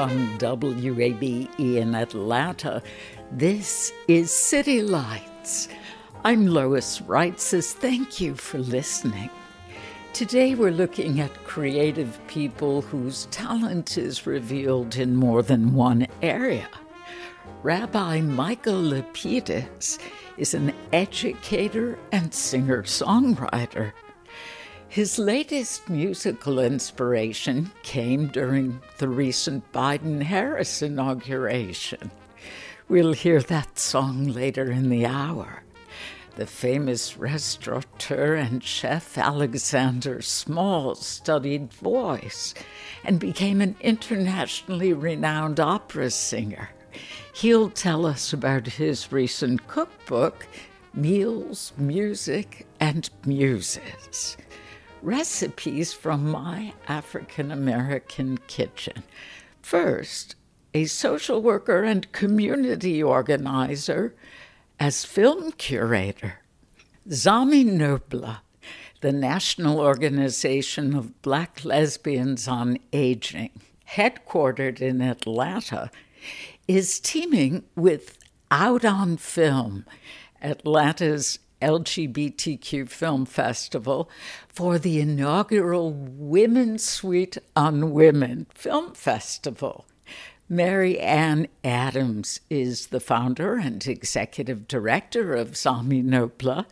From WABE in Atlanta, this is City Lights. I'm Lois Reitzes. Thank you for listening. Today we're looking at creative people whose talent is revealed in more than one area. Rabbi Michael Lapidus is an educator and singer songwriter. His latest musical inspiration came during the recent Biden Harris inauguration. We'll hear that song later in the hour. The famous restaurateur and chef Alexander Smalls studied voice and became an internationally renowned opera singer. He'll tell us about his recent cookbook, Meals, Music, and Muses recipes from my African American kitchen. First, a social worker and community organizer as film curator. Zami Nobla, the National Organization of Black Lesbians on Aging, headquartered in Atlanta, is teaming with Out on Film, Atlanta's LGBTQ Film Festival for the inaugural Women's Sweet on Women Film Festival. Mary Anne Adams is the founder and executive director of Zami Nobla.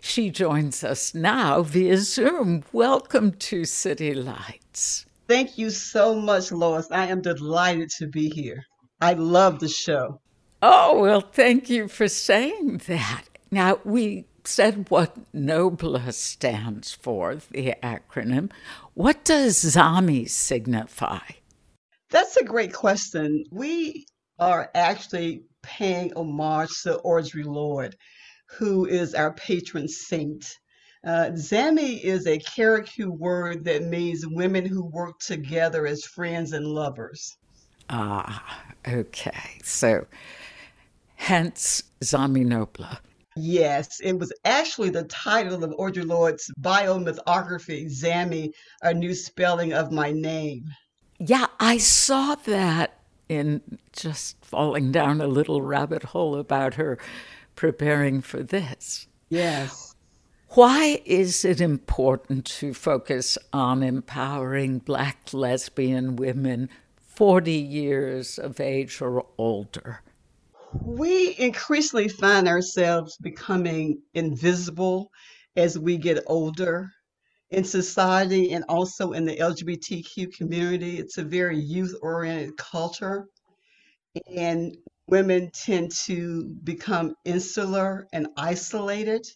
She joins us now via Zoom. Welcome to City Lights. Thank you so much, Lois. I am delighted to be here. I love the show. Oh, well, thank you for saying that. Now, we said what NOBLA stands for, the acronym. What does ZAMI signify? That's a great question. We are actually paying homage to Audre Lorde, who is our patron saint. Uh, Zami is a Carriacou word that means women who work together as friends and lovers. Ah, okay. So, hence Zami Nobla. Yes, it was actually the title of Audre Lorde's biomythography, Zami, A New Spelling of My Name. Yeah, I saw that in just falling down a little rabbit hole about her preparing for this. Yes. Why is it important to focus on empowering Black lesbian women 40 years of age or older? We increasingly find ourselves becoming invisible as we get older in society and also in the LGBTQ community. It's a very youth oriented culture, and women tend to become insular and isolated.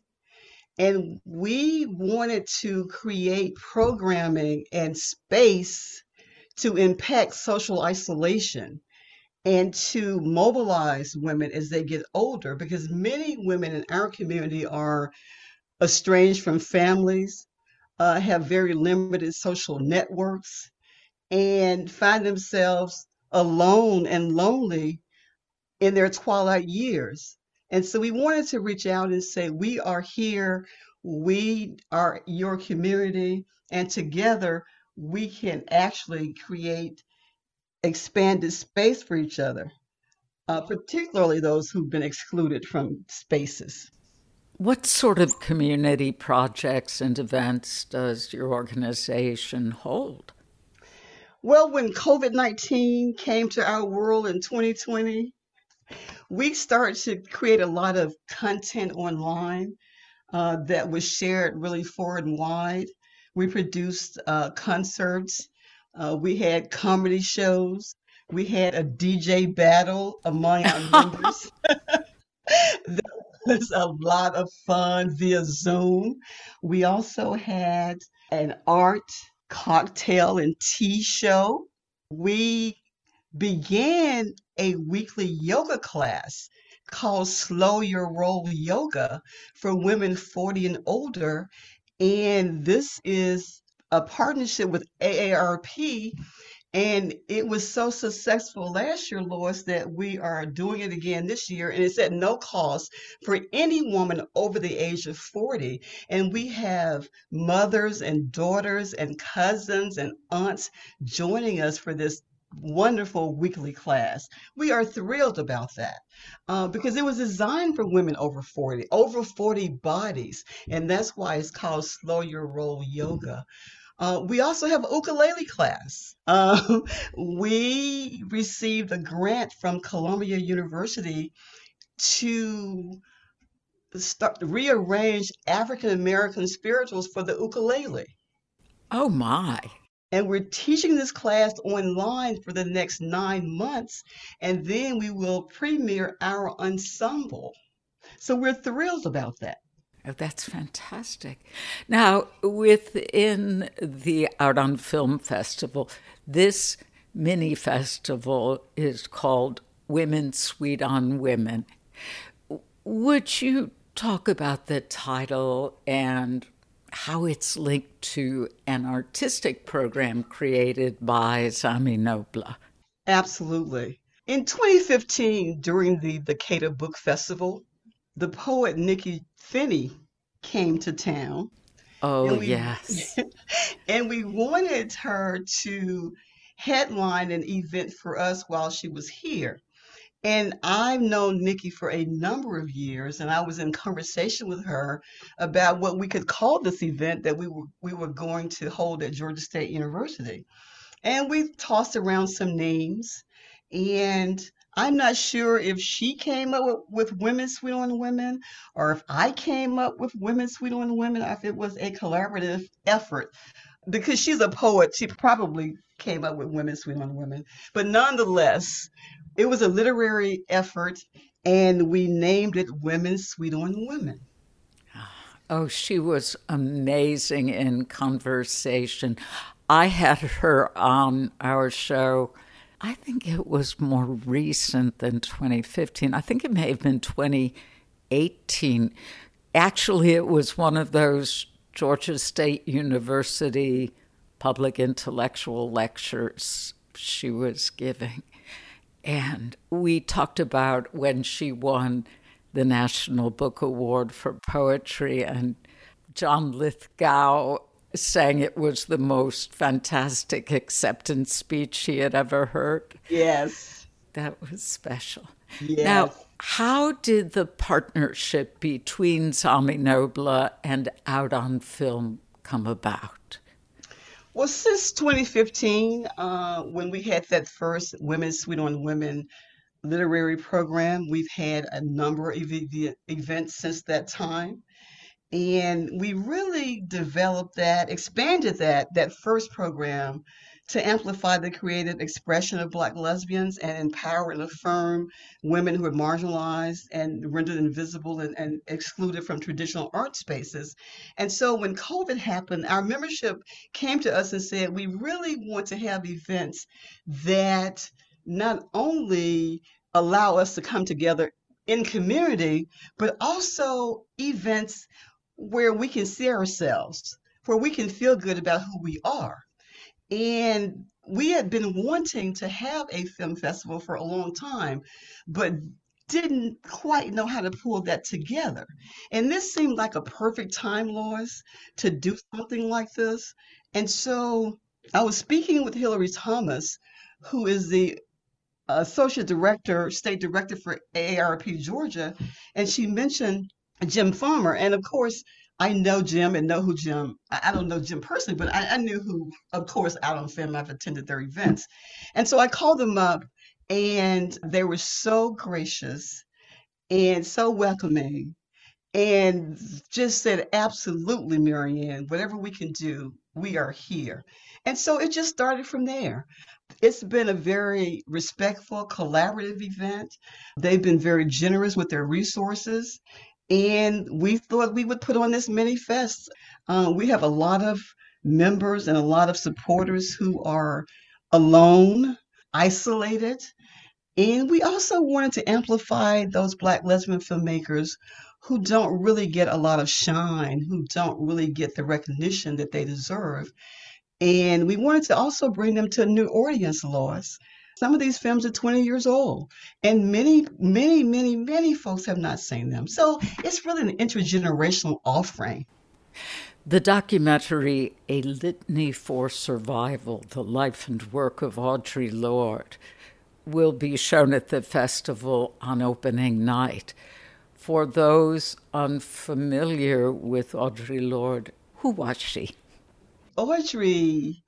And we wanted to create programming and space to impact social isolation and to mobilize women as they get older because many women in our community are estranged from families, uh, have very limited social networks, and find themselves alone and lonely in their twilight years. And so we wanted to reach out and say, We are here, we are your community, and together we can actually create expanded space for each other, uh, particularly those who've been excluded from spaces. What sort of community projects and events does your organization hold? Well, when COVID 19 came to our world in 2020, we started to create a lot of content online uh, that was shared really far and wide. We produced uh, concerts, uh, we had comedy shows, we had a DJ battle among our members. that was a lot of fun via Zoom. We also had an art, cocktail, and tea show. We began a weekly yoga class called Slow Your Roll Yoga for women 40 and older. And this is a partnership with AARP. And it was so successful last year, Lois, that we are doing it again this year. And it's at no cost for any woman over the age of 40. And we have mothers and daughters and cousins and aunts joining us for this wonderful weekly class. We are thrilled about that uh, because it was designed for women over 40, over 40 bodies. And that's why it's called Slow Your Roll Yoga. Uh, we also have ukulele class. Uh, we received a grant from Columbia University to start to rearrange African American spirituals for the ukulele. Oh my. And we're teaching this class online for the next nine months, and then we will premiere our ensemble. So we're thrilled about that. Oh, that's fantastic. Now, within the Out on Film Festival, this mini festival is called Women Sweet on Women. Would you talk about the title and how it's linked to an artistic program created by Zami Nobla. Absolutely. In 2015, during the Decatur Book Festival, the poet Nikky Finney came to town. Oh, we, yes. and we wanted her to headline an event for us while she was here. And I've known Nikki for a number of years, and I was in conversation with her about what we could call this event that we were we were going to hold at Georgia State University. And we tossed around some names, and I'm not sure if she came up with, with Women Sweet on Women or if I came up with Women Sweet on Women, if it was a collaborative effort. Because she's a poet, she probably came up with Women Sweet on Women. But nonetheless, it was a literary effort, and we named it Women Sweet on Women. Oh, she was amazing in conversation. I had her on our show. I think it was more recent than 2015. I think it may have been 2018. Actually, it was one of those Georgia State University public intellectual lectures she was giving. And we talked about when she won the National Book Award for Poetry, and John Lithgow saying it was the most fantastic acceptance speech he had ever heard. Yes. That was special. Yes. Now, how did the partnership between Zami Nobla and Out on Film come about? Well, since 2015, uh, when we had that first Women's Sweet on Women literary program, we've had a number of ev- events since that time. And we really developed that, expanded that, that first program to amplify the creative expression of Black lesbians and empower and affirm women who are marginalized and rendered invisible and, and excluded from traditional art spaces. And so when COVID happened, our membership came to us and said, we really want to have events that not only allow us to come together in community, but also events where we can see ourselves, where we can feel good about who we are. And we had been wanting to have a film festival for a long time, but didn't quite know how to pull that together. And this seemed like a perfect time, Lois, to do something like this. And so I was speaking with Hillary Thomas, who is the associate director, state director for AARP Georgia, and she mentioned Jim Farmer. And of course, I know Jim and know who Jim, I don't know Jim personally, but I, I knew who, of course, out on film, I've attended their events. And so I called them up and they were so gracious and so welcoming and just said, absolutely, Mary Anne, whatever we can do, we are here. And so it just started from there. It's been a very respectful, collaborative event. They've been very generous with their resources. And we thought we would put on this mini fest. Uh, we have a lot of members and a lot of supporters who are alone, isolated. And we also wanted to amplify those Black lesbian filmmakers who don't really get a lot of shine, who don't really get the recognition that they deserve. And we wanted to also bring them to a new audience, Lois. Some of these films are 20 years old, and many, many, many, many folks have not seen them. So it's really an intergenerational offering. The documentary, A Litany for Survival The Life and Work of Audre Lorde, will be shown at the festival on opening night. For those unfamiliar with Audre Lorde, who was she? Audre,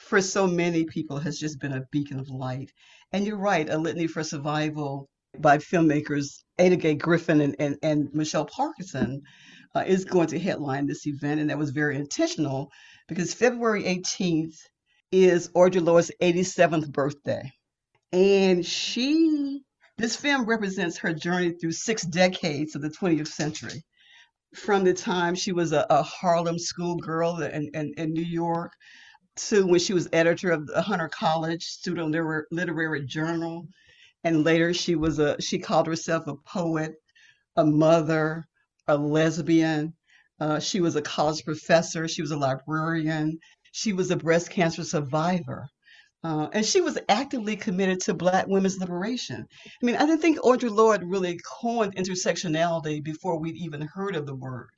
for so many people, has just been a beacon of light. And you're right, A Litany for Survival by filmmakers Ada Gay Griffin and, and, and Michelle Parkerson uh, is going to headline this event. And that was very intentional because February 18th is Audre Lorde's 87th birthday. And she this film represents her journey through six decades of the 20th century. From the time she was a, a Harlem schoolgirl in, in, in, New York to when she was editor of the Hunter College Student Literary, Journal. And later she was a she called herself a poet, a mother, a lesbian. Uh, she was a college professor. She was a librarian. She was a breast cancer survivor. Uh, and she was actively committed to Black women's liberation. I mean, I didn't think Audre Lorde really coined intersectionality before we'd even heard of the word.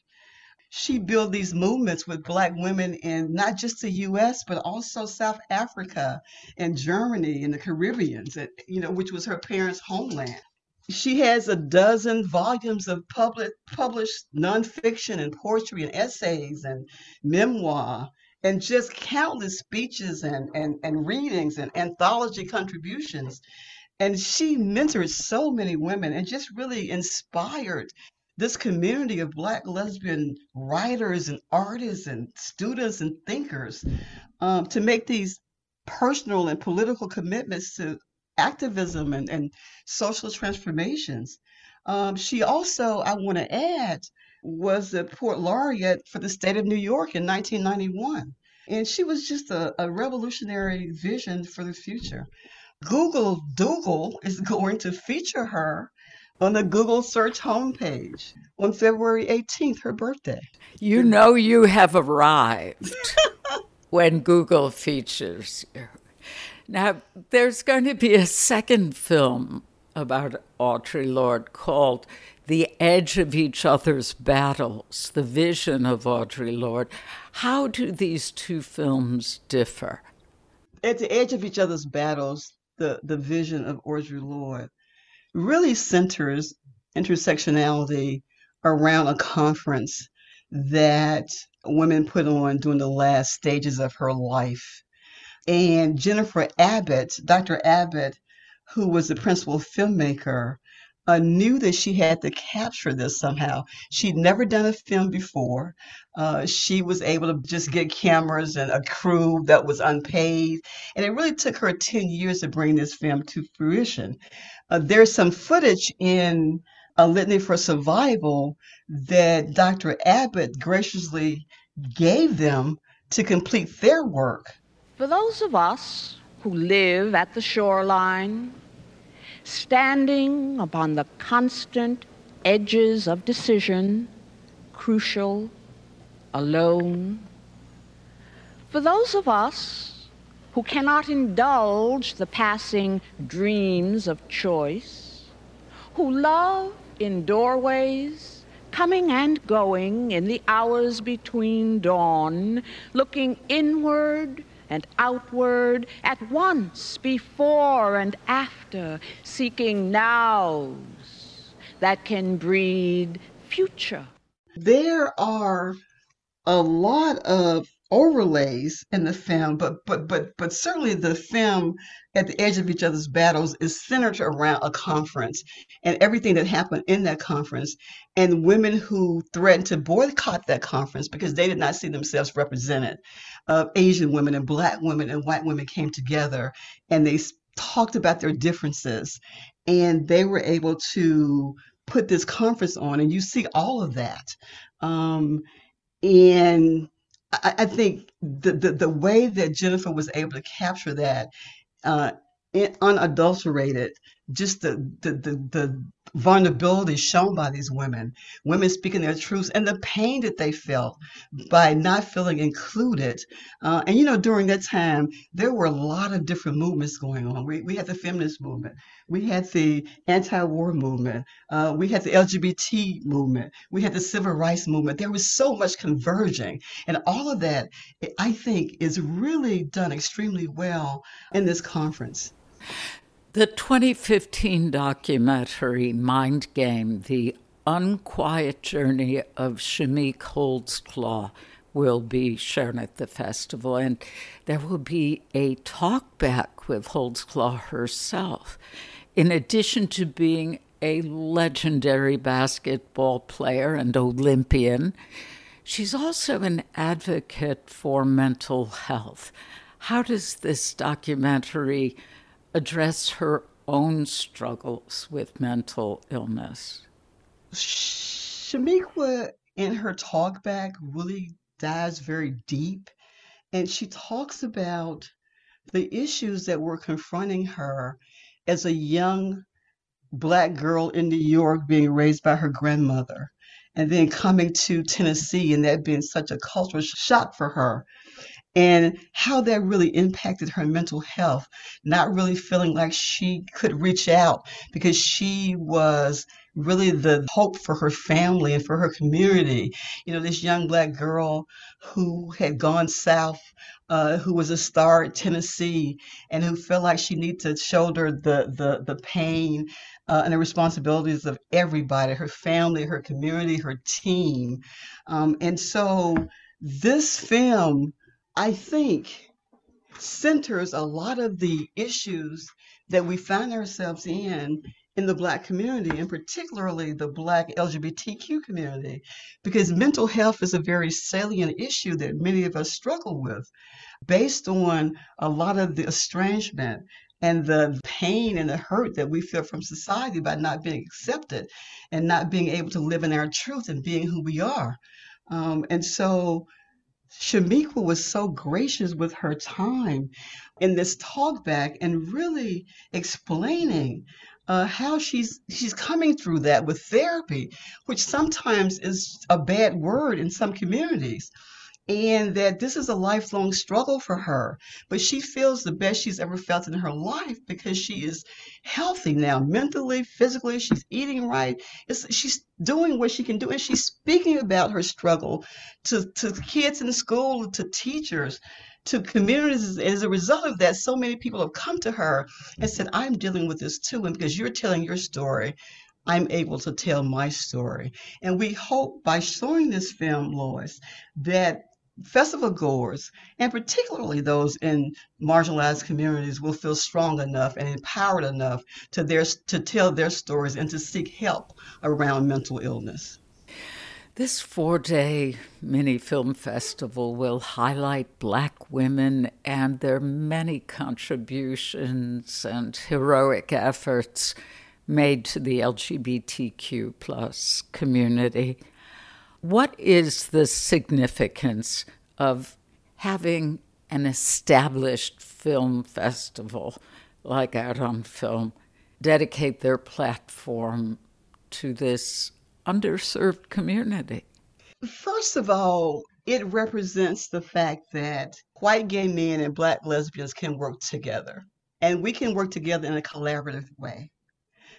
She built these movements with Black women in not just the U.S. but also South Africa and Germany and the Caribbean, you know, which was her parents' homeland. She has a dozen volumes of public, published nonfiction and poetry and essays and memoir and just countless speeches and, and, and readings and anthology contributions. And she mentored so many women and just really inspired this community of Black lesbian writers and artists and students and thinkers um, to make these personal and political commitments to activism and, and social transformations. Um, she also, I want to add, was the Poet Laureate for the state of New York in 1991. And she was just a, a revolutionary vision for the future. Google Doodle is going to feature her on the Google search homepage on February 18th, her birthday. You know you have arrived when Google features you. Now, there's going to be a second film about Audre Lorde called The Edge of Each Other's Battles, the vision of Audre Lorde. How do these two films differ? At the edge of each other's battles, the, the vision of Audre Lorde really centers intersectionality around a conference that women put on during the last stages of her life. And Jennifer Abbott, Dr. Abbott, who was the principal filmmaker, uh, knew that she had to capture this somehow. She'd never done a film before. Uh, she was able to just get cameras and a crew that was unpaid. And it really took her 10 years to bring this film to fruition. Uh, there's some footage in A Litany for Survival that Dr. Abbott graciously gave them to complete their work. For those of us who live at the shoreline, standing upon the constant edges of decision, crucial, alone. For those of us who cannot indulge the passing dreams of choice, who love in doorways, coming and going in the hours between dawn, looking inward and outward at once, before and after, seeking nows that can breed future. There are a lot of overlays in the film, but but but but certainly the film at the edge of each other's battles is centered around a conference and everything that happened in that conference and women who threatened to boycott that conference because they did not see themselves represented. Uh, Asian women and black women and white women came together and they talked about their differences and they were able to put this conference on and you see all of that um, and I, I think the, the, the way that Jennifer was able to capture that uh, unadulterated, just the, the, the, the vulnerability shown by these women, women speaking their truths, and the pain that they felt by not feeling included. Uh, and you know, during that time, there were a lot of different movements going on. We, we had the feminist movement, we had the anti-war movement, uh, we had the LGBT movement, we had the civil rights movement. There was so much converging, and all of that, I think, is really done extremely well in this conference. The 2015 documentary Mind Game, The Unquiet Journey of Chamique Holdsclaw, will be shown at the festival, and there will be a talkback with Holdsclaw herself. In addition to being a legendary basketball player and Olympian, she's also an advocate for mental health. How does this documentary address her own struggles with mental illness? Chamique, in her talkback, really dives very deep, and she talks about the issues that were confronting her as a young black girl in New York being raised by her grandmother and then coming to Tennessee and that being such a cultural shock for her and how that really impacted her mental health, not really feeling like she could reach out because she was really the hope for her family and for her community. You know, this young black girl who had gone south, uh, who was a star at Tennessee, and who felt like she needed to shoulder the the the pain uh, and the responsibilities of everybody, her family, her community, her team, um, and so this film I think, centers a lot of the issues that we find ourselves in in the Black community, and particularly the Black LGBTQ community, because mental health is a very salient issue that many of us struggle with, based on a lot of the estrangement and the pain and the hurt that we feel from society by not being accepted and not being able to live in our truth and being who we are. Um, and so, Chamique was so gracious with her time in this talkback and really explaining uh, how she's she's coming through that with therapy, which sometimes is a bad word in some communities and that this is a lifelong struggle for her. But she feels the best she's ever felt in her life because she is healthy now, mentally, physically. She's eating right. It's, she's doing what she can do, and she's speaking about her struggle to, to kids in school, to teachers. To communities, as a result of that, so many people have come to her and said, I'm dealing with this too. And because you're telling your story, I'm able to tell my story. And we hope by showing this film, Lois, that festival goers, and particularly those in marginalized communities, will feel strong enough and empowered enough to, their, to tell their stories and to seek help around mental illness. This four day mini film festival will highlight Black women and their many contributions and heroic efforts made to the LGBTQ plus community. What is the significance of having an established film festival like Out on Film dedicate their platform to this underserved community? First of all, it represents the fact that white gay men and black lesbians can work together. And we can work together in a collaborative way.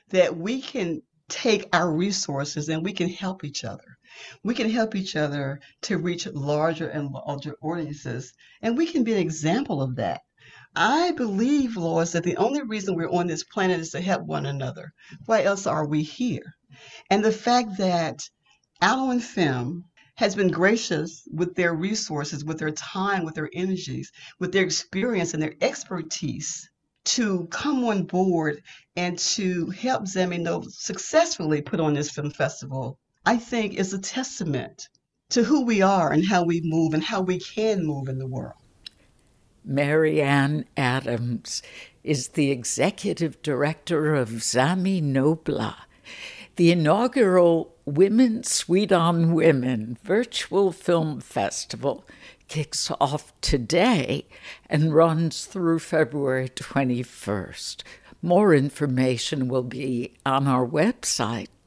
That we can take our resources and we can help each other. We can help each other to reach larger and larger audiences, and we can be an example of that. I believe, Lois, that the only reason we're on this planet is to help one another. Why else are we here? And the fact that Out on Film has been gracious with their resources, with their time, with their energies, with their experience and their expertise to come on board and to help Zami successfully put on this film festival, I think is a testament to who we are and how we move and how we can move in the world. Mary Anne Adams is the executive director of Zami Nobla, the inaugural Women Sweet on Women virtual film festival kicks off today and runs through February 21st. More information will be on our website,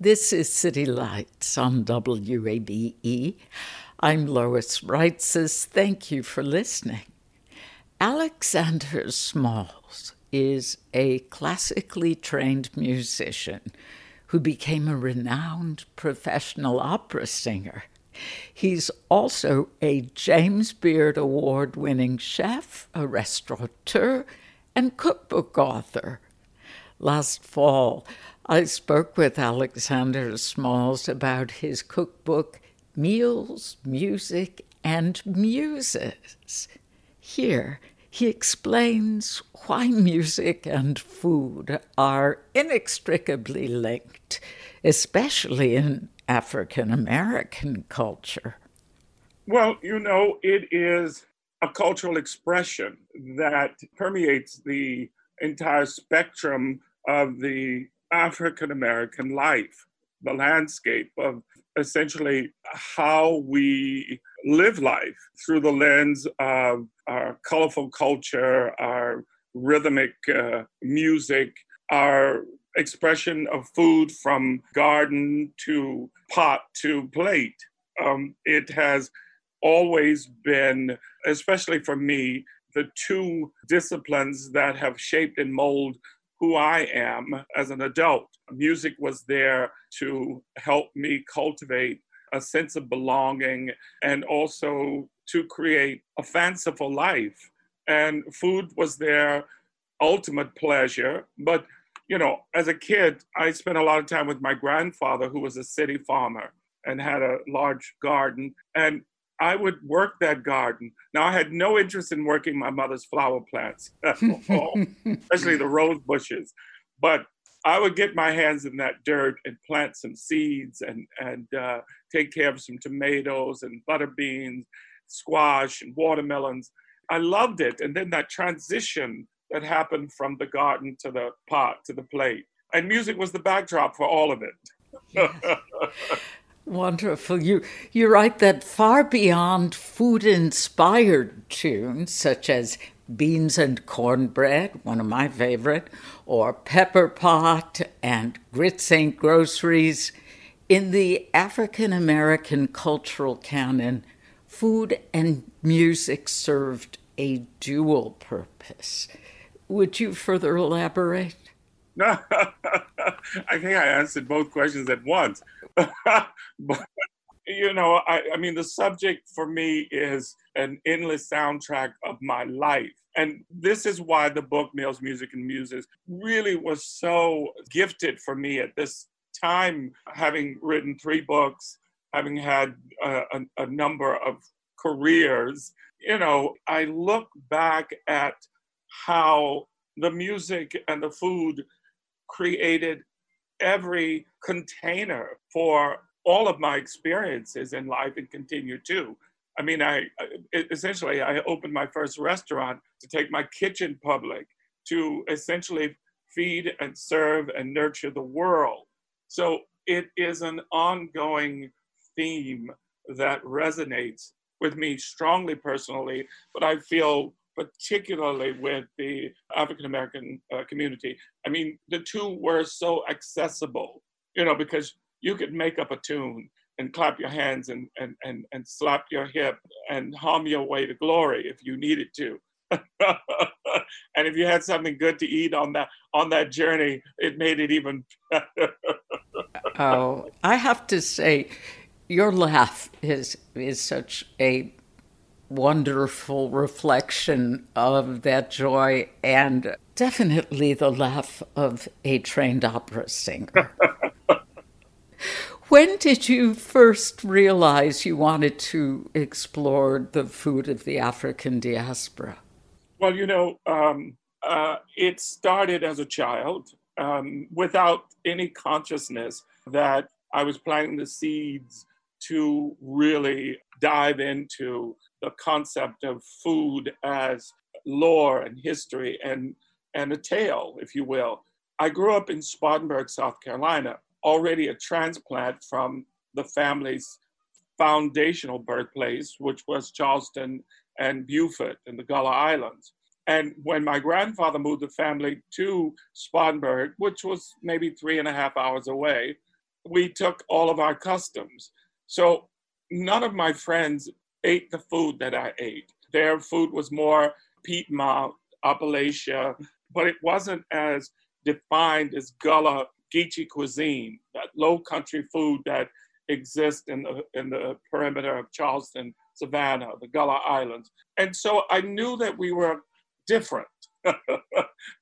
This is City Lights on WABE. I'm Lois Reitzes. Thank you for listening. Alexander Smalls is a classically trained musician who became a renowned professional opera singer. He's also a James Beard Award winning chef, a restaurateur, and cookbook author. Last fall, I spoke with Alexander Smalls about his cookbook, Meals, Music, and Muses. Here, he explains why music and food are inextricably linked, especially in African American culture. Well, you know, it is a cultural expression that permeates the entire spectrum of the African American life, the landscape of essentially how we live life through the lens of our colorful culture, our rhythmic uh, music, our expression of food from garden to pot to plate. Um, it has always been, especially for me, the two disciplines that have shaped and molded who I am as an adult. Music was there to help me cultivate a sense of belonging and also to create a fanciful life. And food was their ultimate pleasure. But, you know, as a kid, I spent a lot of time with my grandfather, who was a city farmer and had a large garden. And I would work that garden. Now, I had no interest in working my mother's flower plants especially the rose bushes. But I would get my hands in that dirt and plant some seeds and, and uh, take care of some tomatoes and butter beans, squash and watermelons. I loved it. And then that transition that happened from the garden to the pot to the plate. And music was the backdrop for all of it. Yes. Wonderful. You you write that far beyond food inspired tunes such as Beans and Cornbread, one of my favorite, or Pepper Pot and Grits Ain't Groceries, in the African American cultural canon, food and music served a dual purpose. Would you further elaborate? I think I answered both questions at once. but you know, I, I mean, the subject for me is an endless soundtrack of my life. And this is why the book Meals, Music, and Muses really was so gifted for me at this time, having written three books, having had a, a, a number of careers. You know, I look back at how the music and the food created every container for all of my experiences in life and continue to. I mean, I essentially I opened my first restaurant to take my kitchen public to essentially feed and serve and nurture the world. So it is an ongoing theme that resonates with me strongly personally, but I feel particularly with the African American uh, community. I mean, the two were so accessible, you know, because you could make up a tune and clap your hands and, and, and, and slap your hip and hum your way to glory if you needed to. and if you had something good to eat on that on that journey, it made it even better. oh, I have to say, your laugh is is such a wonderful reflection of that joy and definitely the laugh of a trained opera singer. when did you first realize you wanted to explore the food of the African diaspora? Well, you know, um, uh, it started as a child um, without any consciousness that I was planting the seeds to really dive into the concept of food as lore and history and, and a tale, if you will. I grew up in Spartanburg, South Carolina, already a transplant from the family's foundational birthplace, which was Charleston and Beaufort in the Gullah Islands. And when my grandfather moved the family to Spartanburg, which was maybe three and a half hours away, we took all of our customs. So none of my friends ate the food that I ate. Their food was more Piedmont, Appalachia, but it wasn't as defined as Gullah Geechee cuisine, that low country food that exists in the, in the perimeter of Charleston, Savannah, the Gullah Islands. And so I knew that we were different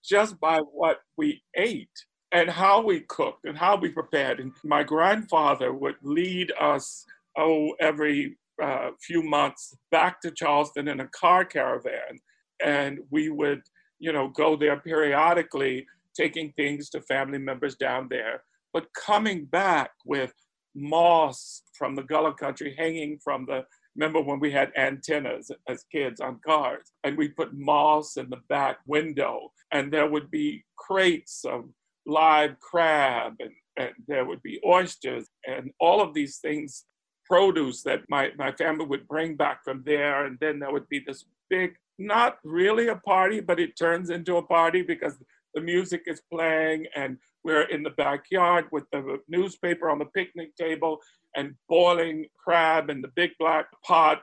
just by what we ate and how we cooked and how we prepared. And my grandfather would lead us, oh, every uh, few months back to Charleston in a car caravan. And we would, you know, go there periodically, taking things to family members down there, but coming back with moss from the Gullah country hanging from the remember when we had antennas as kids on cars? And we put moss in the back window. And there would be crates of live crab and, and there would be oysters. And all of these things produce that my, my family would bring back from there. And then there would be this big, not really a party, but it turns into a party because the music is playing and we're in the backyard with the newspaper on the picnic table and boiling crab in the big black pot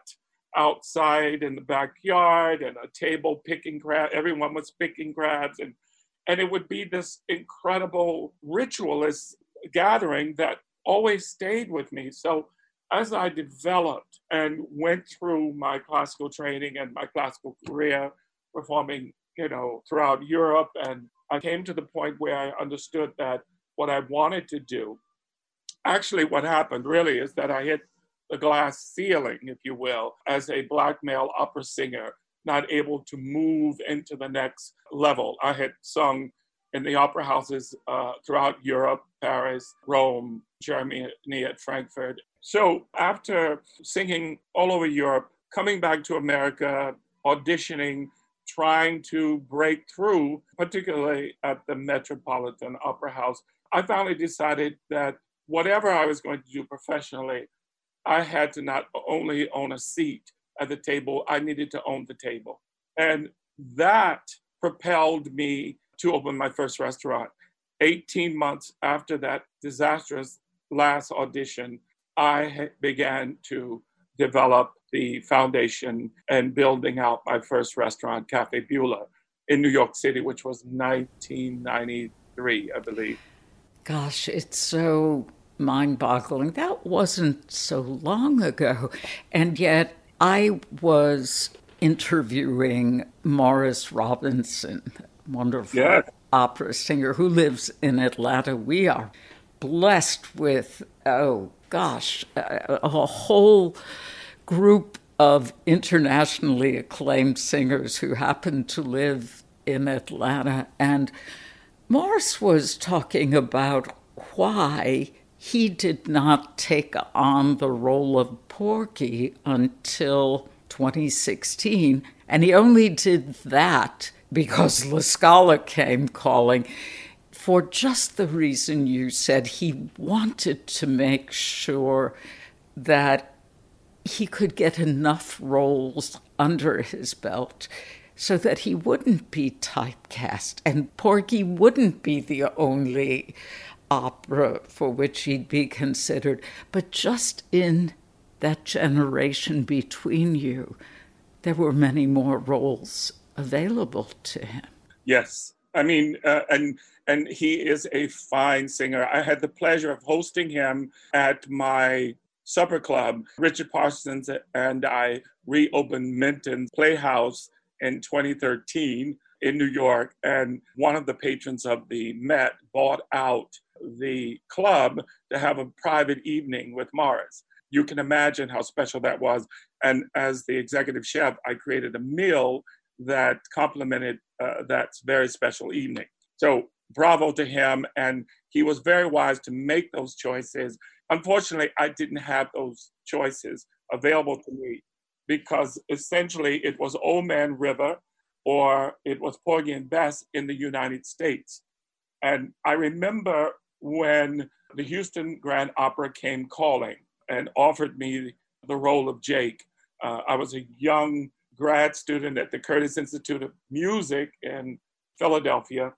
outside in the backyard and a table picking crab. Everyone was picking crabs and and it would be this incredible ritualist gathering that always stayed with me. So as I developed and went through my classical training and my classical career, performing, you know, throughout Europe, and I came to the point where I understood that what I wanted to do, actually, what happened really is that I hit the glass ceiling, if you will, as a black male opera singer, not able to move into the next level. I had sung in the opera houses uh, throughout Europe, Paris, Rome, Germany, at Frankfurt, so after singing all over Europe, coming back to America, auditioning, trying to break through, particularly at the Metropolitan Opera House, I finally decided that whatever I was going to do professionally, I had to not only own a seat at the table, I needed to own the table. And that propelled me to open my first restaurant. 18 months after that disastrous last audition, I began to develop the foundation and building out my first restaurant, Cafe Beulah, in New York City, which was 1993, I believe. Gosh, it's so mind boggling. That wasn't so long ago. And yet, I was interviewing Morris Robinson, wonderful yes. opera singer who lives in Atlanta. We are blessed with, oh, gosh, a, a whole group of internationally acclaimed singers who happen to live in Atlanta. And Morris was talking about why he did not take on the role of Porgy until 2016, and he only did that because La Scala came calling for just the reason you said he wanted to make sure that he could get enough roles under his belt so that he wouldn't be typecast and Porgy wouldn't be the only opera for which he'd be considered, but just in that generation between you, there were many more roles available to him. Yes, I mean, uh, and and he is a fine singer. I had the pleasure of hosting him at my supper club. Richard Parsons and I reopened Minton's Playhouse in 2013 in New York, and one of the patrons of the Met bought out the club to have a private evening with Morris. You can imagine how special that was. And as the executive chef, I created a meal that complemented uh, that very special evening. So, bravo to him. And he was very wise to make those choices. Unfortunately, I didn't have those choices available to me because essentially it was Old Man River or it was Porgy and Bess in the United States. And I remember when the Houston Grand Opera came calling and offered me the role of Jake. Uh, I was a young grad student at the Curtis Institute of Music in Philadelphia.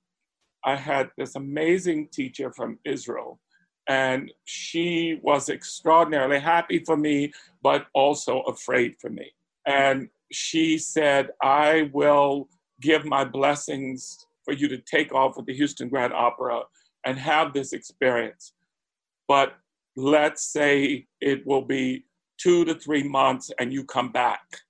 I had this amazing teacher from Israel, and she was extraordinarily happy for me, but also afraid for me. And she said, I will give my blessings for you to take off with the Houston Grand Opera and have this experience. But let's say it will be two to three months and you come back.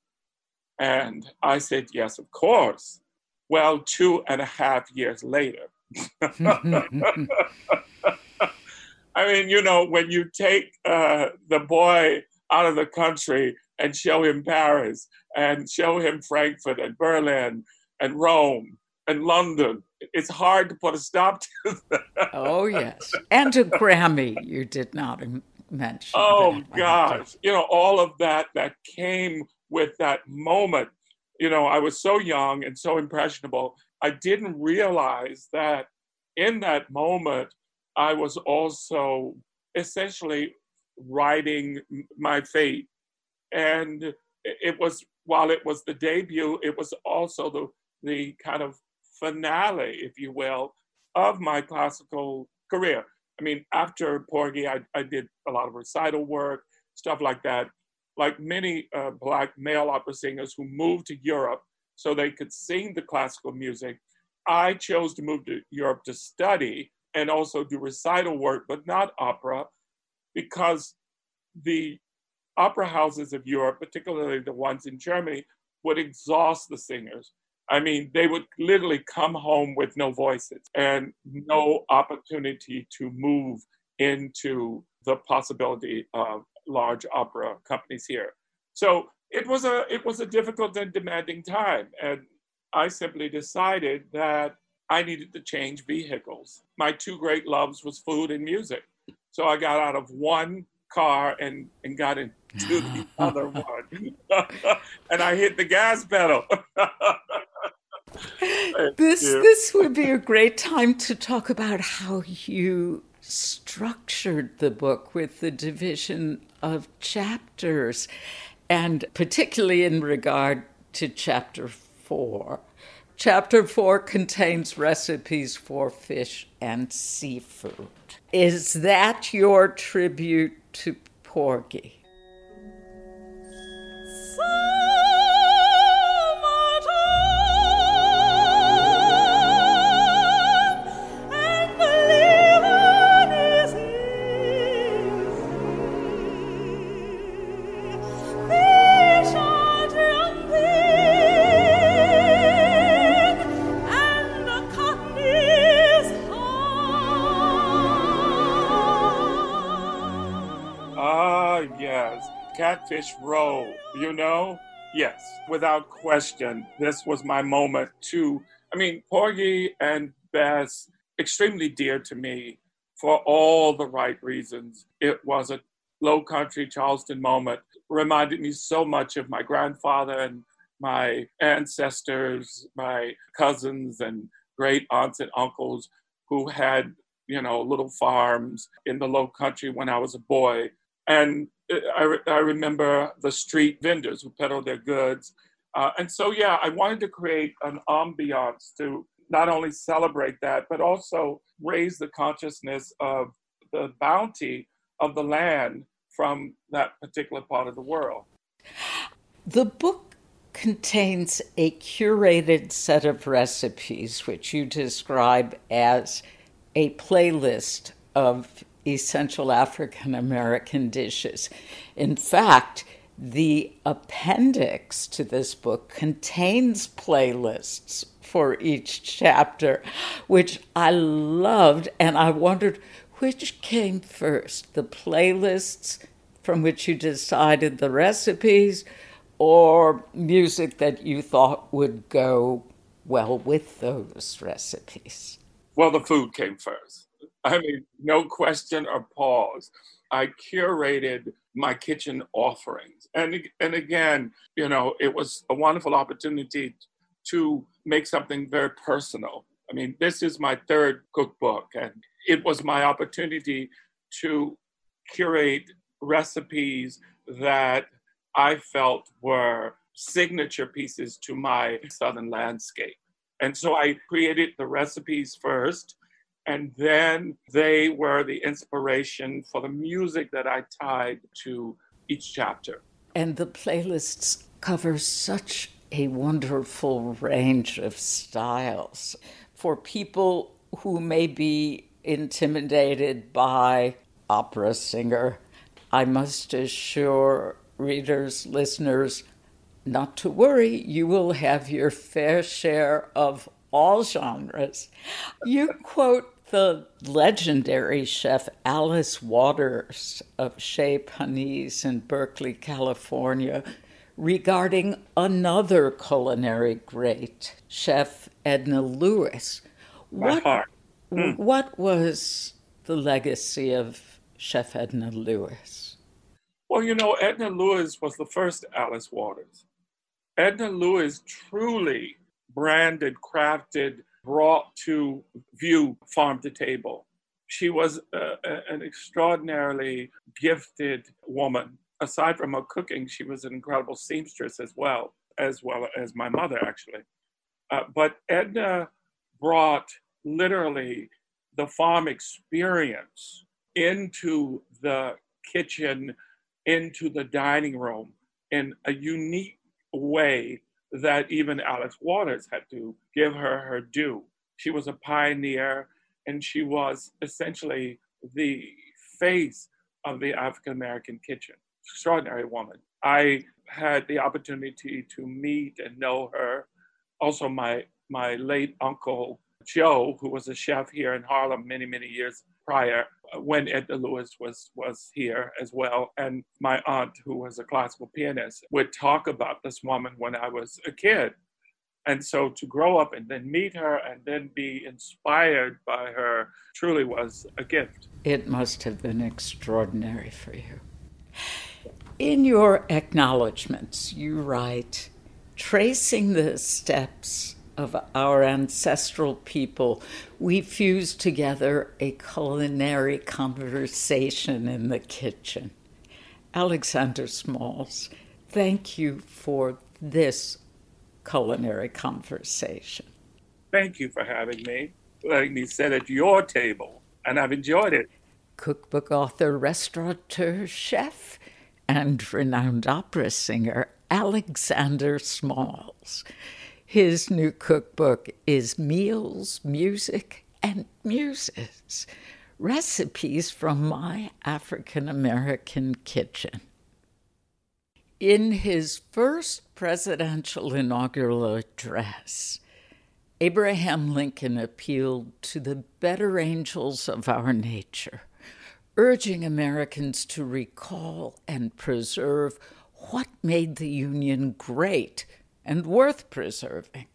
And I said, Yes, of course. Well, two and a half years later. I mean, you know, when you take uh, the boy out of the country and show him Paris and show him Frankfurt and Berlin and Rome and London it's hard to put a stop to that. Oh yes, and a Grammy you did not mention. Oh gosh, you know all of that that came with that moment. You know, I was so young and so impressionable. I didn't realize that in that moment I was also essentially writing my fate, and it was while it was the debut, it was also the the kind of finale, if you will, of my classical career. I mean, after Porgy, I, I did a lot of recital work, stuff like that. Like many uh, Black male opera singers who moved to Europe so they could sing the classical music, I chose to move to Europe to study and also do recital work, but not opera, because the opera houses of Europe, particularly the ones in Germany, would exhaust the singers. I mean, they would literally come home with no voices and no opportunity to move into the possibility of large opera companies here. So it was a it was a difficult and demanding time, and I simply decided that I needed to change vehicles. My two great loves was food and music, so I got out of one car and and got into the other one, and I hit the gas pedal. this this would be a great time to talk about how you structured the book with the division of chapters and particularly in regard to chapter 4 chapter 4 contains recipes for fish and seafood. Is that your tribute to porgy catfish roll, you know? Yes, without question, this was my moment to. I mean, Porgy and Bess, extremely dear to me. for all the right reasons. It was a low country Charleston moment. Reminded me so much of my grandfather and my ancestors, my cousins and great aunts and uncles who had, you know, little farms in the low country when I was a boy. And I, I remember the street vendors who peddled their goods. Uh, and so, yeah, I wanted to create an ambiance to not only celebrate that, but also raise the consciousness of the bounty of the land from that particular part of the world. The book contains a curated set of recipes, which you describe as a playlist of essential African American dishes. In fact, the appendix to this book contains playlists for each chapter, which I loved, and I wondered which came first the playlists from which you decided the recipes or music that you thought would go well with those recipes? Well, the food came first. I mean, no question or pause. I curated my kitchen offerings. And, and again, you know, it was a wonderful opportunity to make something very personal. I mean, this is my third cookbook, and it was my opportunity to curate recipes that I felt were signature pieces to my Southern landscape. And so I created the recipes first, and then they were the inspiration for the music that I tied to each chapter. And the playlists cover such a wonderful range of styles for people who may be intimidated by opera singer. I must assure readers, listeners, not to worry, you will have your fair share of all genres. You quote the legendary chef Alice Waters of Chez Panisse in Berkeley, California, regarding another culinary great, Chef Edna Lewis. What, mm. what was the legacy of Chef Edna Lewis? Well, you know, Edna Lewis was the first Alice Waters. Edna Lewis truly branded, crafted, brought to view farm to table. She was an extraordinarily gifted woman. Aside from her cooking, she was an incredible seamstress as well, as well as my mother, actually. Uh, but Edna brought literally the farm experience into the kitchen, into the dining room in a unique way that even Alice Waters had to give her her due. She was a pioneer and she was essentially the face of the African American kitchen. Extraordinary woman. I had the opportunity to meet and know her. Also, my, my late uncle Joe, who was a chef here in Harlem many, many years prior, uh, when Edna Lewis was was here as well, and my aunt, who was a classical pianist, would talk about this woman when I was a kid. And so to grow up and then meet her and then be inspired by her truly was a gift. It must have been extraordinary for you. In your acknowledgments, you write, tracing the steps of our ancestral people, we fused together a culinary conversation in the kitchen. Alexander Smalls, thank you for this culinary conversation. Thank you for having me, letting me sit at your table, and I've enjoyed it. Cookbook author, restaurateur, chef, and renowned opera singer Alexander Smalls. His new cookbook is Meals, Music, and Muses Recipes from My African American Kitchen. In his first presidential inaugural address, Abraham Lincoln appealed to the better angels of our nature, urging Americans to recall and preserve what made the Union great and worth preserving.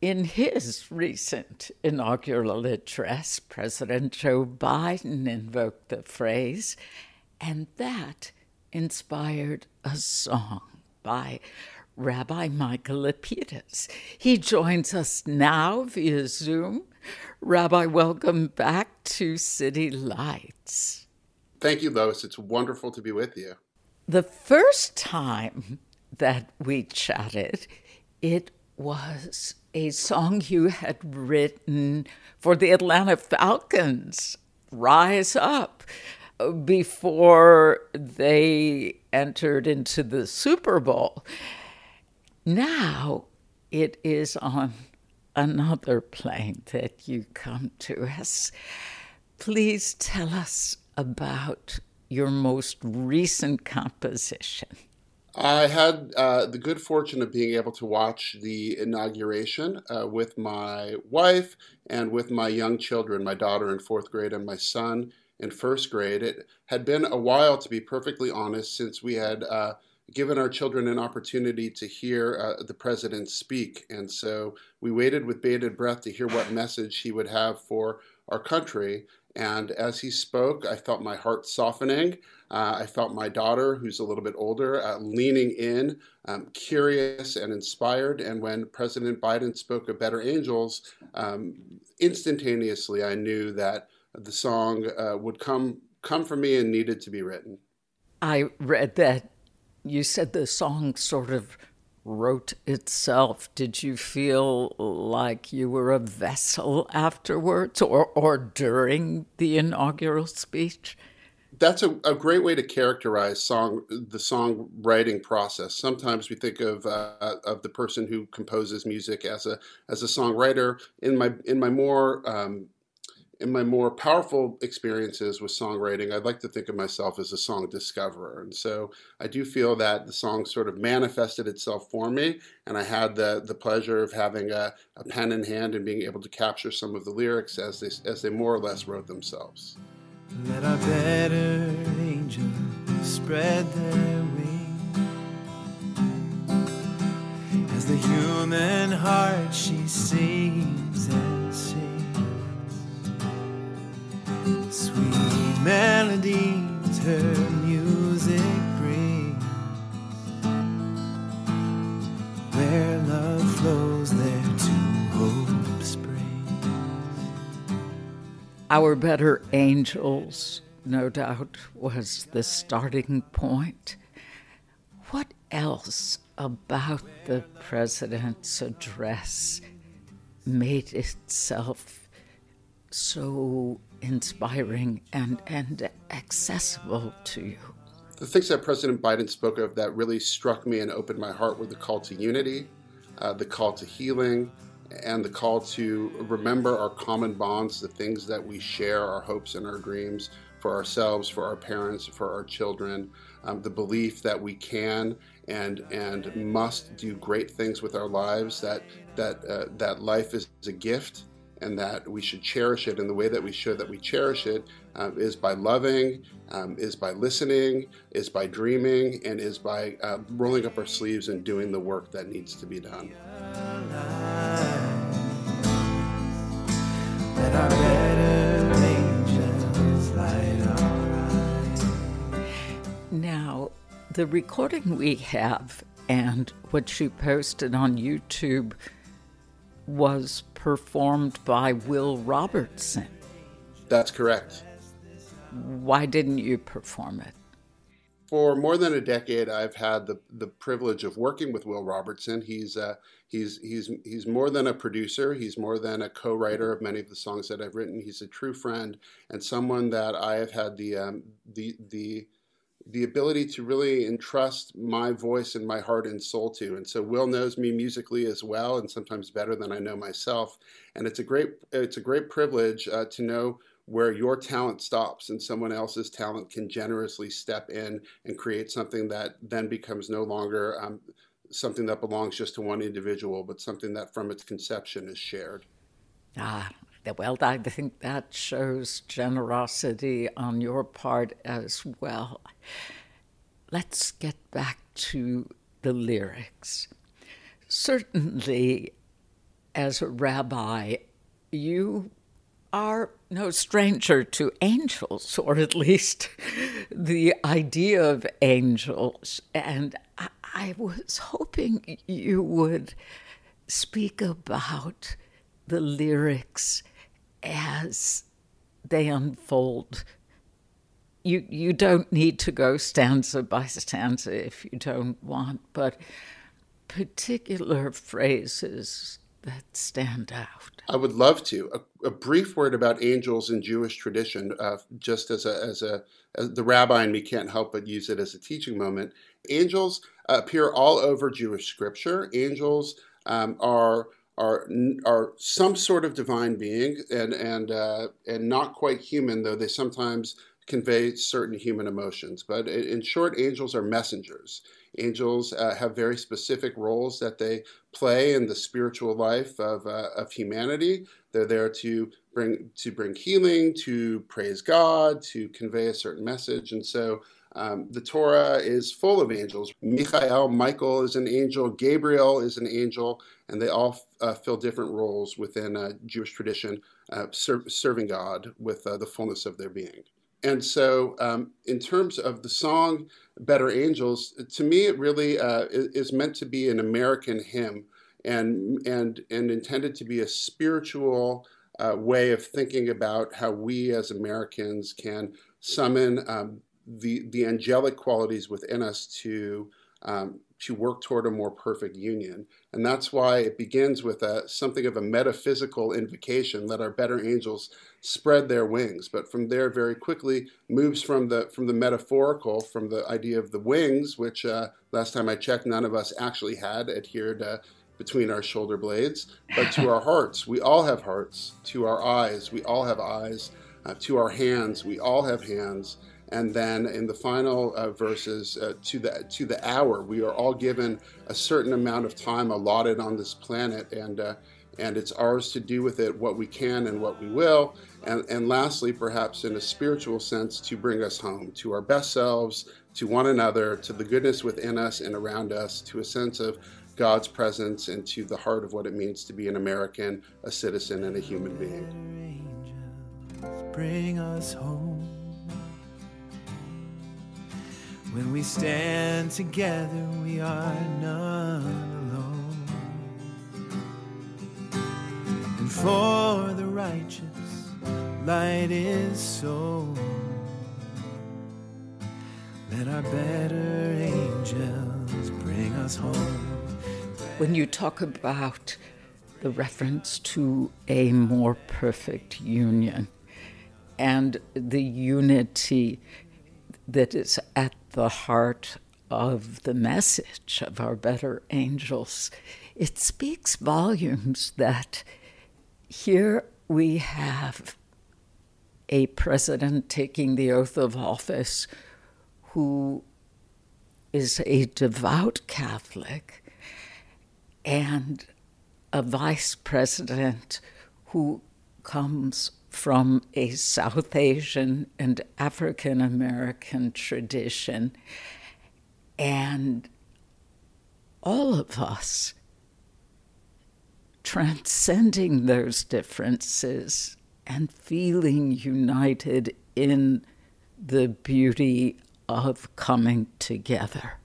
In his recent inaugural address, President Joe Biden invoked the phrase, and that inspired a song by Rabbi Micah Lapidus. He joins us now via Zoom. Rabbi, welcome back to City Lights. Thank you, Lois. It's wonderful to be with you. The first time that we chatted, it was a song you had written for the Atlanta Falcons, Rise Up, before they entered into the Super Bowl. Now it is on another plane that you come to us. Please tell us about your most recent composition. I had uh, the good fortune of being able to watch the inauguration uh, with my wife and with my young children, my daughter in fourth grade and my son in first grade. It had been a while, to be perfectly honest, since we had uh, given our children an opportunity to hear uh, the president speak. And so we waited with bated breath to hear what message he would have for our country. And as he spoke, I felt my heart softening. Uh, I felt my daughter, who's a little bit older, uh, leaning in, um, curious and inspired. And when President Biden spoke of Better Angels, um, instantaneously I knew that the song uh, would come come from me and needed to be written. I read that you said the song sort of wrote itself, did you feel like you were a vessel afterwards or, or during the inaugural speech? That's a, a great way to characterize song the songwriting process. Sometimes we think of uh, of the person who composes music as a as a songwriter. In my in my more um, in my more powerful experiences with songwriting, I'd like to think of myself as a song discoverer. And so I do feel that the song sort of manifested itself for me, and I had the, the pleasure of having a, a pen in hand and being able to capture some of the lyrics as they, as they more or less wrote themselves. Let our better spread their wings as the human heart she Sweet melodies her music brings. Where love flows, there too hope springs. Our Better Angels, no doubt, was the starting point. What else about the president's address made itself so inspiring and, and accessible to you. The things that President Biden spoke of that really struck me and opened my heart were the call to unity, uh, the call to healing, and the call to remember our common bonds, the things that we share, our hopes and our dreams for ourselves, for our parents, for our children, um, the belief that we can and and must do great things with our lives, that that uh, that life is a gift and that we should cherish it. And the way that we show that we cherish it um, is by loving, um, is by listening, is by dreaming, and is by uh, rolling up our sleeves and doing the work that needs to be done. Now, the recording we have and what you posted on YouTube was performed by Will Robertson. That's correct. Why didn't you perform it? For more than a decade, I've had the, the privilege of working with Will Robertson. He's uh, he's he's he's more than a producer. He's more than a co-writer of many of the songs that I've written. He's a true friend and someone that I have had the um, the the the ability to really entrust my voice and my heart and soul to. And so Will knows me musically as well, and sometimes better than I know myself. And it's a great it's a great privilege uh, to know where your talent stops and someone else's talent can generously step in and create something that then becomes no longer um, something that belongs just to one individual, but something that from its conception is shared. Ah, well, I think that shows generosity on your part as well. Let's get back to the lyrics. Certainly, as a rabbi, you are no stranger to angels, or at least the idea of angels. And I, was hoping you would speak about the lyrics as they unfold. You, you don't need to go stanza by stanza if you don't want, but particular phrases that stand out. I would love to. A, a brief word about angels in Jewish tradition, uh, just as a, as a as the rabbi and me can't help but use it as a teaching moment. Angels appear all over Jewish scripture. Angels um, are are are some sort of divine being and and uh, and not quite human, though they sometimes convey certain human emotions. But in short, angels are messengers. Angels uh, have very specific roles that they play in the spiritual life of, uh, of humanity. They're there to bring to bring healing, to praise God, to convey a certain message, and so. Um, the Torah is full of angels. Michael, Michael is an angel. Gabriel is an angel, and they all uh, fill different roles within uh, Jewish tradition, uh, ser- serving God with uh, the fullness of their being. And so, um, in terms of the song "Better Angels," to me, it really uh, is meant to be an American hymn, and and and intended to be a spiritual uh, way of thinking about how we as Americans can summon um, the the angelic qualities within us to um, to work toward a more perfect union. And that's why it begins with a, something of a metaphysical invocation, let our better angels spread their wings. But from there, very quickly moves from the, from the metaphorical, from the idea of the wings, which uh, last time I checked, none of us actually had adhered uh, between our shoulder blades, but to our hearts. We all have hearts. To our eyes, we all have eyes. Uh, to our hands, we all have hands and then in the final uh, verses uh, to the to the hour we are all given a certain amount of time allotted on this planet and uh, and it's ours to do with it what we can and what we will and and lastly perhaps in a spiritual sense to bring us home to our best selves to one another to the goodness within us and around us to a sense of God's presence and to the heart of what it means to be an American, a citizen, and a human being. Bring us home. When we stand together, we are none alone. And for the righteous, light is so. Let our better angels bring us home. When you talk about the reference to a more perfect union and the unity that is at the heart of the message of our better angels. It speaks volumes that here we have a president taking the oath of office who is a devout Catholic and a vice president who comes from a South Asian and African American tradition. And all of us transcending those differences and feeling united in the beauty of coming together.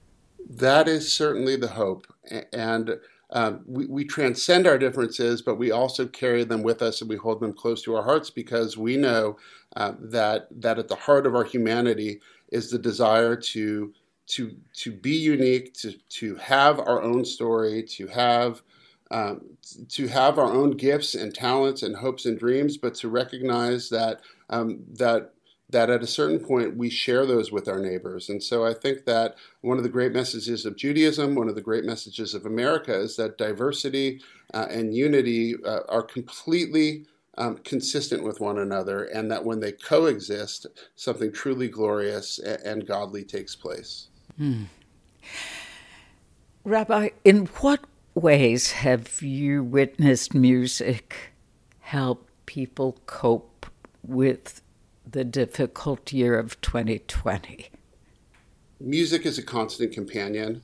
That is certainly the hope. And um, we, we transcend our differences, but we also carry them with us and we hold them close to our hearts because we know uh, that that at the heart of our humanity is the desire to to to be unique, to to have our own story, to have um, to have our own gifts and talents and hopes and dreams, but to recognize that um, that that at a certain point we share those with our neighbors. And so I think that one of the great messages of Judaism, one of the great messages of America is that diversity uh, and unity uh, are completely um, consistent with one another, and that when they coexist, something truly glorious and, and godly takes place. Hmm. Rabbi, in what ways have you witnessed music help people cope with the difficult year of 2020? Music is a constant companion.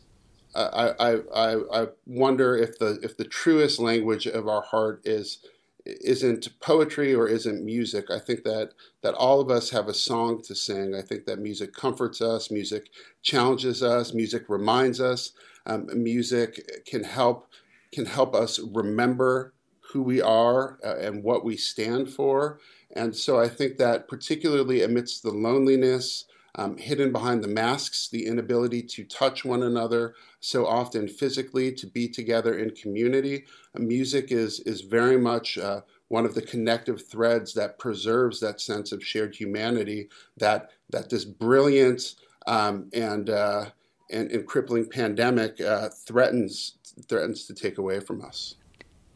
I, I, I, wonder if the if the truest language of our heart is isn't poetry or isn't music. I think that that all of us have a song to sing. I think that music comforts us, music challenges us, music reminds us. Um, music can help can help us remember who we are uh, and what we stand for. And so I think that particularly amidst the loneliness, um, hidden behind the masks, the inability to touch one another so often physically, to be together in community. Music is, is very much uh, one of the connective threads that preserves that sense of shared humanity that, that this brilliant um, and, uh, and, and, crippling pandemic uh, threatens, threatens to take away from us.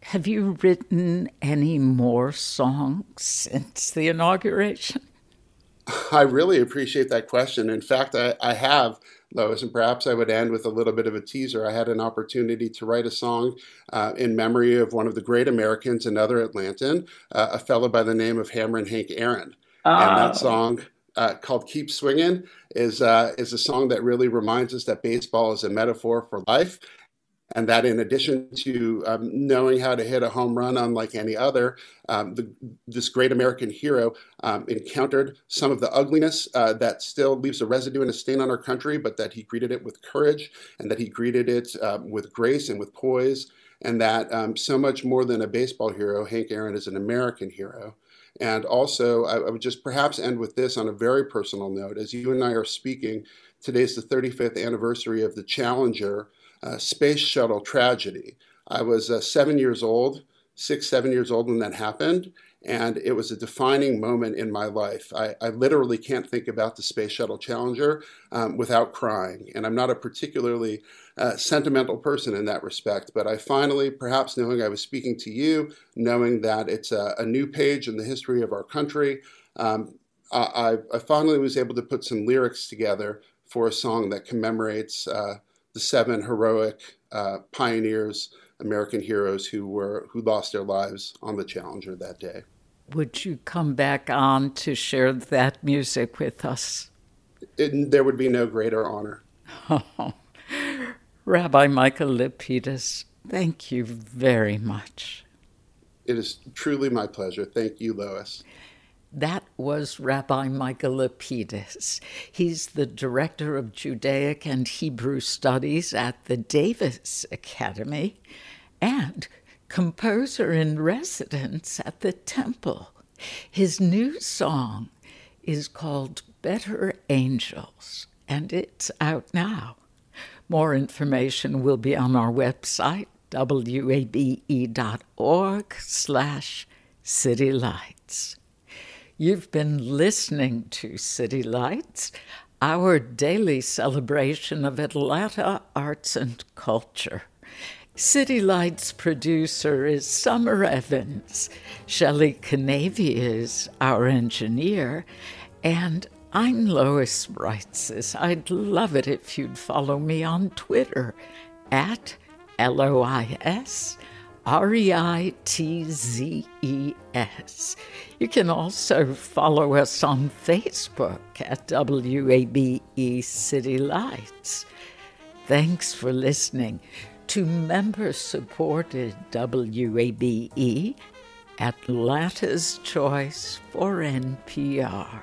Have you written any more songs since the inauguration? I really appreciate that question. In fact, I, I have, Lois, and perhaps I would end with a little bit of a teaser. I had an opportunity to write a song uh, in memory of one of the great Americans, another Atlantan, uh, a fellow by the name of Hammerin' Hank Aaron. Oh. And that oh. song, uh, called "Keep Swinging" is uh, is a song that really reminds us that baseball is a metaphor for life, and that in addition to um, knowing how to hit a home run unlike any other, um, the, this great American hero um, encountered some of the ugliness uh, that still leaves a residue and a stain on our country, but that he greeted it with courage and that he greeted it um, with grace and with poise, and that um, so much more than a baseball hero, Hank Aaron is an American hero. And also, I, I would just perhaps end with this on a very personal note. As you and I are speaking, today's the 35th anniversary of the Challenger uh, space shuttle tragedy. I was uh, seven years old, six, seven years old when that happened, and it was a defining moment in my life. I, I literally can't think about the Space Shuttle Challenger um, without crying, and I'm not a particularly uh, sentimental person in that respect, but I finally, perhaps knowing I was speaking to you, knowing that it's a, a new page in the history of our country, um, I, I, finally was able to put some lyrics together for a song that commemorates uh, the seven heroic uh, pioneers, American heroes who were who lost their lives on the Challenger that day. Would you come back on to share that music with us? It, there would be no greater honor. Oh, Rabbi Micah Lapidus, thank you very much. It is truly my pleasure. Thank you, Lois. That was Rabbi Micah Lapidus. He's the director of Judaic and Hebrew Studies at the Davis Academy and composer in residence at the Temple. His new song is called Better Angels, and it's out now. More information will be on our website, wabe.org slash citylights. You've been listening to City Lights, our daily celebration of Atlanta arts and culture. City Lights producer is Summer Evans. Shelley Canavy is our engineer. And I'm Lois Reitzes. I'd love it if you'd follow me on Twitter at L O I S R E I T Z E S. You can also follow us on Facebook at WABE City Lights. Thanks for listening to member supported WABE, Atlanta's Choice for NPR.